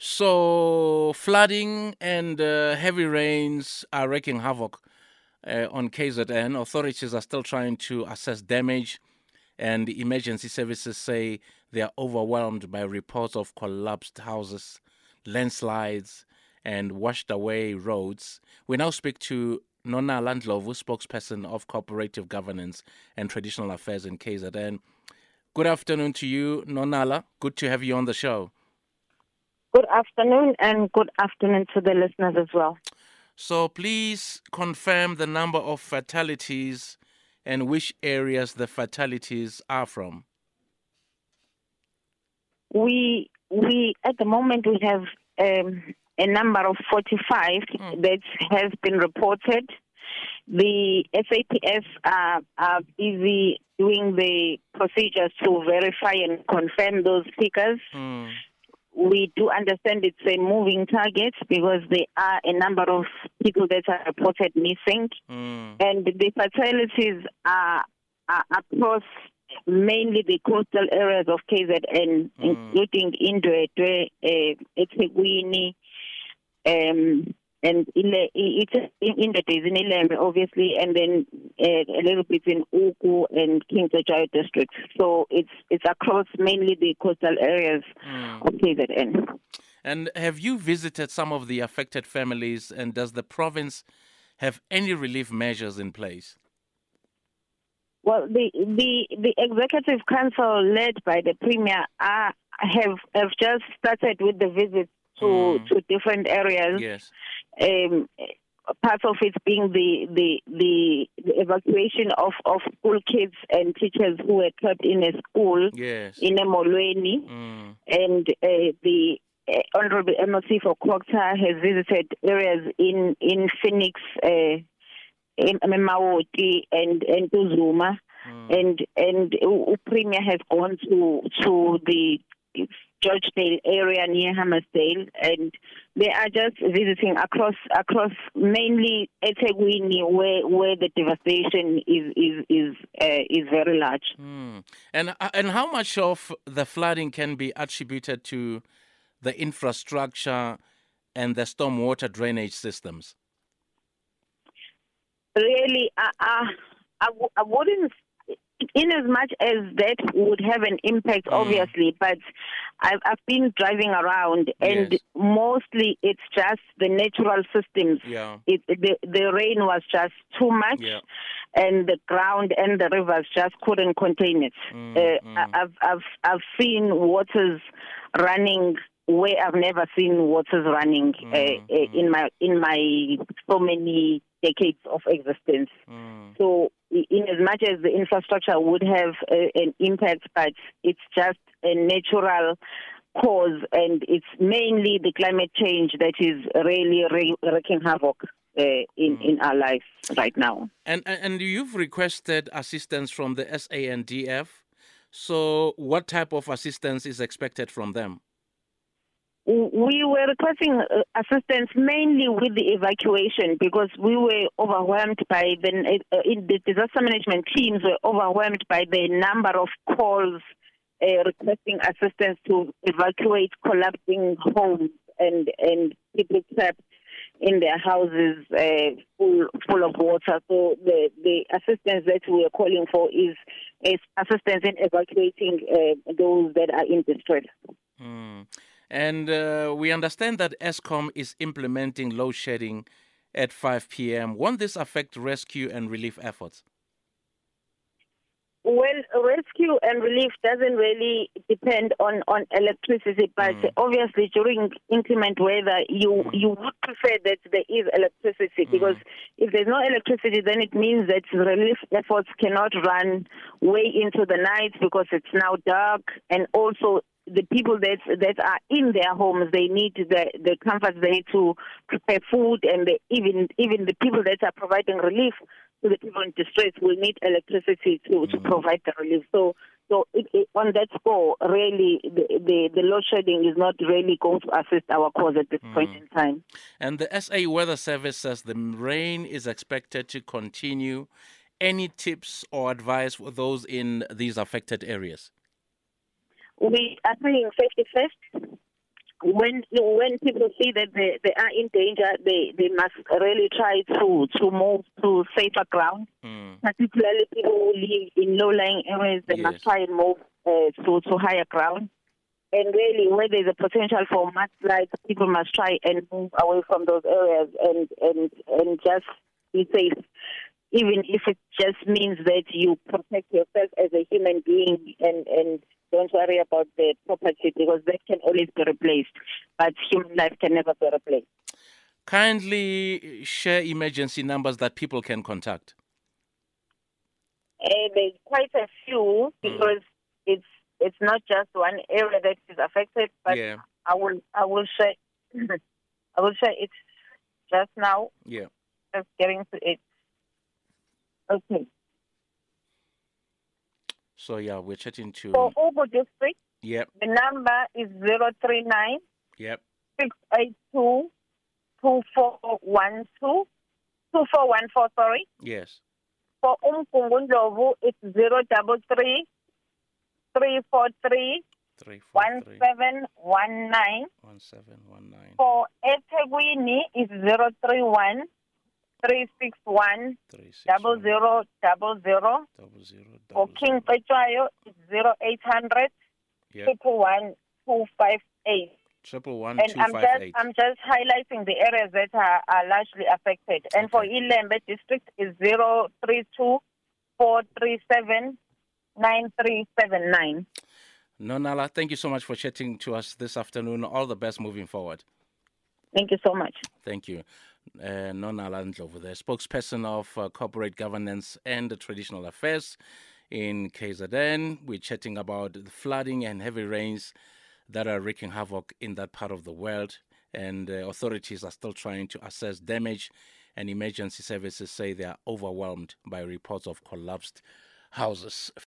So, flooding and uh, heavy rains are wreaking havoc uh, on KZN. Authorities are still trying to assess damage, and emergency services say they are overwhelmed by reports of collapsed houses, landslides, and washed away roads. We now speak to Nonala Ndlovu, spokesperson of Cooperative Governance and Traditional Affairs in KZN. Good afternoon to you, Nonala. Good to have you on the show. Good afternoon, and good afternoon to the listeners as well. So, please confirm the number of fatalities and which areas the fatalities are from. We we at the moment we have um, a number of 45 Mm. that has been reported. The SAPS are, are busy doing the procedures to verify and confirm those figures. Mm. We do understand it's a moving target because there are a number of people that are reported missing. Mm. and the fatalities are, are across mainly the coastal areas of KZN, Mm. including Indwedwe, uh, eThekwini, um, and Ile- it's in the is in obviously, and then uh, a little bit in Ugu and King George districts. So it's it's across mainly the coastal areas Mm. of KZN. And have you visited some of the affected families, and does the province have any relief measures in place? Well, the the the executive council led by the premier are, have have just started with the visits to Mm. to different areas. Yes. Um, part of it being the the the, the evacuation of of school kids and teachers who were trapped in a school Yes. in Emolweni, Mm. and uh, the uh, Honorable MEC for Kwakta has visited areas in in Phoenix. Uh, in Mawoti and and Uzuma Mm. and and U- Premier has gone to to the Georgedale area near Hammarsdale, and they are just visiting across across mainly eThekwini, where where the devastation is is is uh, is very large. Mm. And uh, and how much of the flooding can be attributed to the infrastructure and the stormwater drainage systems? Really, I I, I, w- I wouldn't. In as much as that would have an impact, Mm. obviously, but I've, I've been driving around, and Yes. mostly it's just the natural systems Yeah. it, the the rain was just too much, Yeah. and the ground and the rivers just couldn't contain it. Mm, uh, mm. I've I've I've seen waters running where I've never seen waters running uh, Mm, uh, in my in my so many decades of existence. Mm. So, in as much as the infrastructure would have uh, an impact, but it's just a natural cause, and it's mainly the climate change that is really wreaking havoc uh, in Mm. in our lives right now. And, and and you've requested assistance from the SANDF. So, what type of assistance is expected from them? We were requesting uh, assistance mainly with the evacuation because we were overwhelmed by the uh, the disaster management teams were overwhelmed by the number of calls uh, requesting assistance to evacuate collapsing homes and and people trapped in their houses uh, full full of water. So the the assistance that we are calling for is is assistance in evacuating uh, those that are in distress. Mm. And uh, we understand that Eskom is implementing load shedding at 5 p.m. Won't this affect rescue and relief efforts? Well, rescue and relief doesn't really depend on, on electricity, but Mm. obviously during inclement weather, you Mm. you would prefer that there is electricity Mm. because if there's no electricity, then it means that relief efforts cannot run way into the night because it's now dark, and also the people that that are in their homes they need the the comfort they need to prepare food and the, even even the people that are providing relief to the people in distress will need electricity to to Mm. provide the relief so so it, it, on that score really the, the the load shedding is not really going to assist our cause at this point Mm. in time And the SA Weather Service says the rain is expected to continue. Any tips or advice for those in these affected areas? We are saying safety first when when people see that they, they are in danger, they, they must really try to to move to safer ground. Mm. Particularly people who live in low-lying areas, they Yes. must try and move uh, to to higher ground. And really, where there's a potential for mudslides, people must try and move away from those areas and and and just be safe. Even if it just means that you protect yourself as a human being and and don't worry about the property because that can always be replaced, but human life can never be replaced. Kindly share emergency numbers that people can contact. Uh, there's quite a few because it's it's not just one area that is affected, but yeah, I will I will share I will share it just now. yeah. Just getting to it. Okay. So yeah, we're chatting to. For Ugu district, Yep, the number is zero three nine yep. six eight two two four one two two four one four. Sorry. Yes. For uMgungundlovu, it's zero double three three four three Three four one three seven one nine. one seven one nine For eThekwini is zero three one three six one three six double one zero double zero. double zero For King. Cetshwayo is zero eight hundred Yep. triple one two five eight. Triple one And two I'm five just eight. I'm just highlighting the areas that are, are largely affected. And for Okay. Ilembe district is zero three two four three seven nine three seven nine. Nonala, thank you so much for chatting to us this afternoon. All the best moving forward. Thank you so much. Thank you. Uh, Nonala Ndlovu, the spokesperson of uh, corporate governance and traditional affairs in KZN. We're chatting about the flooding and heavy rains that are wreaking havoc in that part of the world. And uh, authorities are still trying to assess damage, and emergency services say they are overwhelmed by reports of collapsed houses.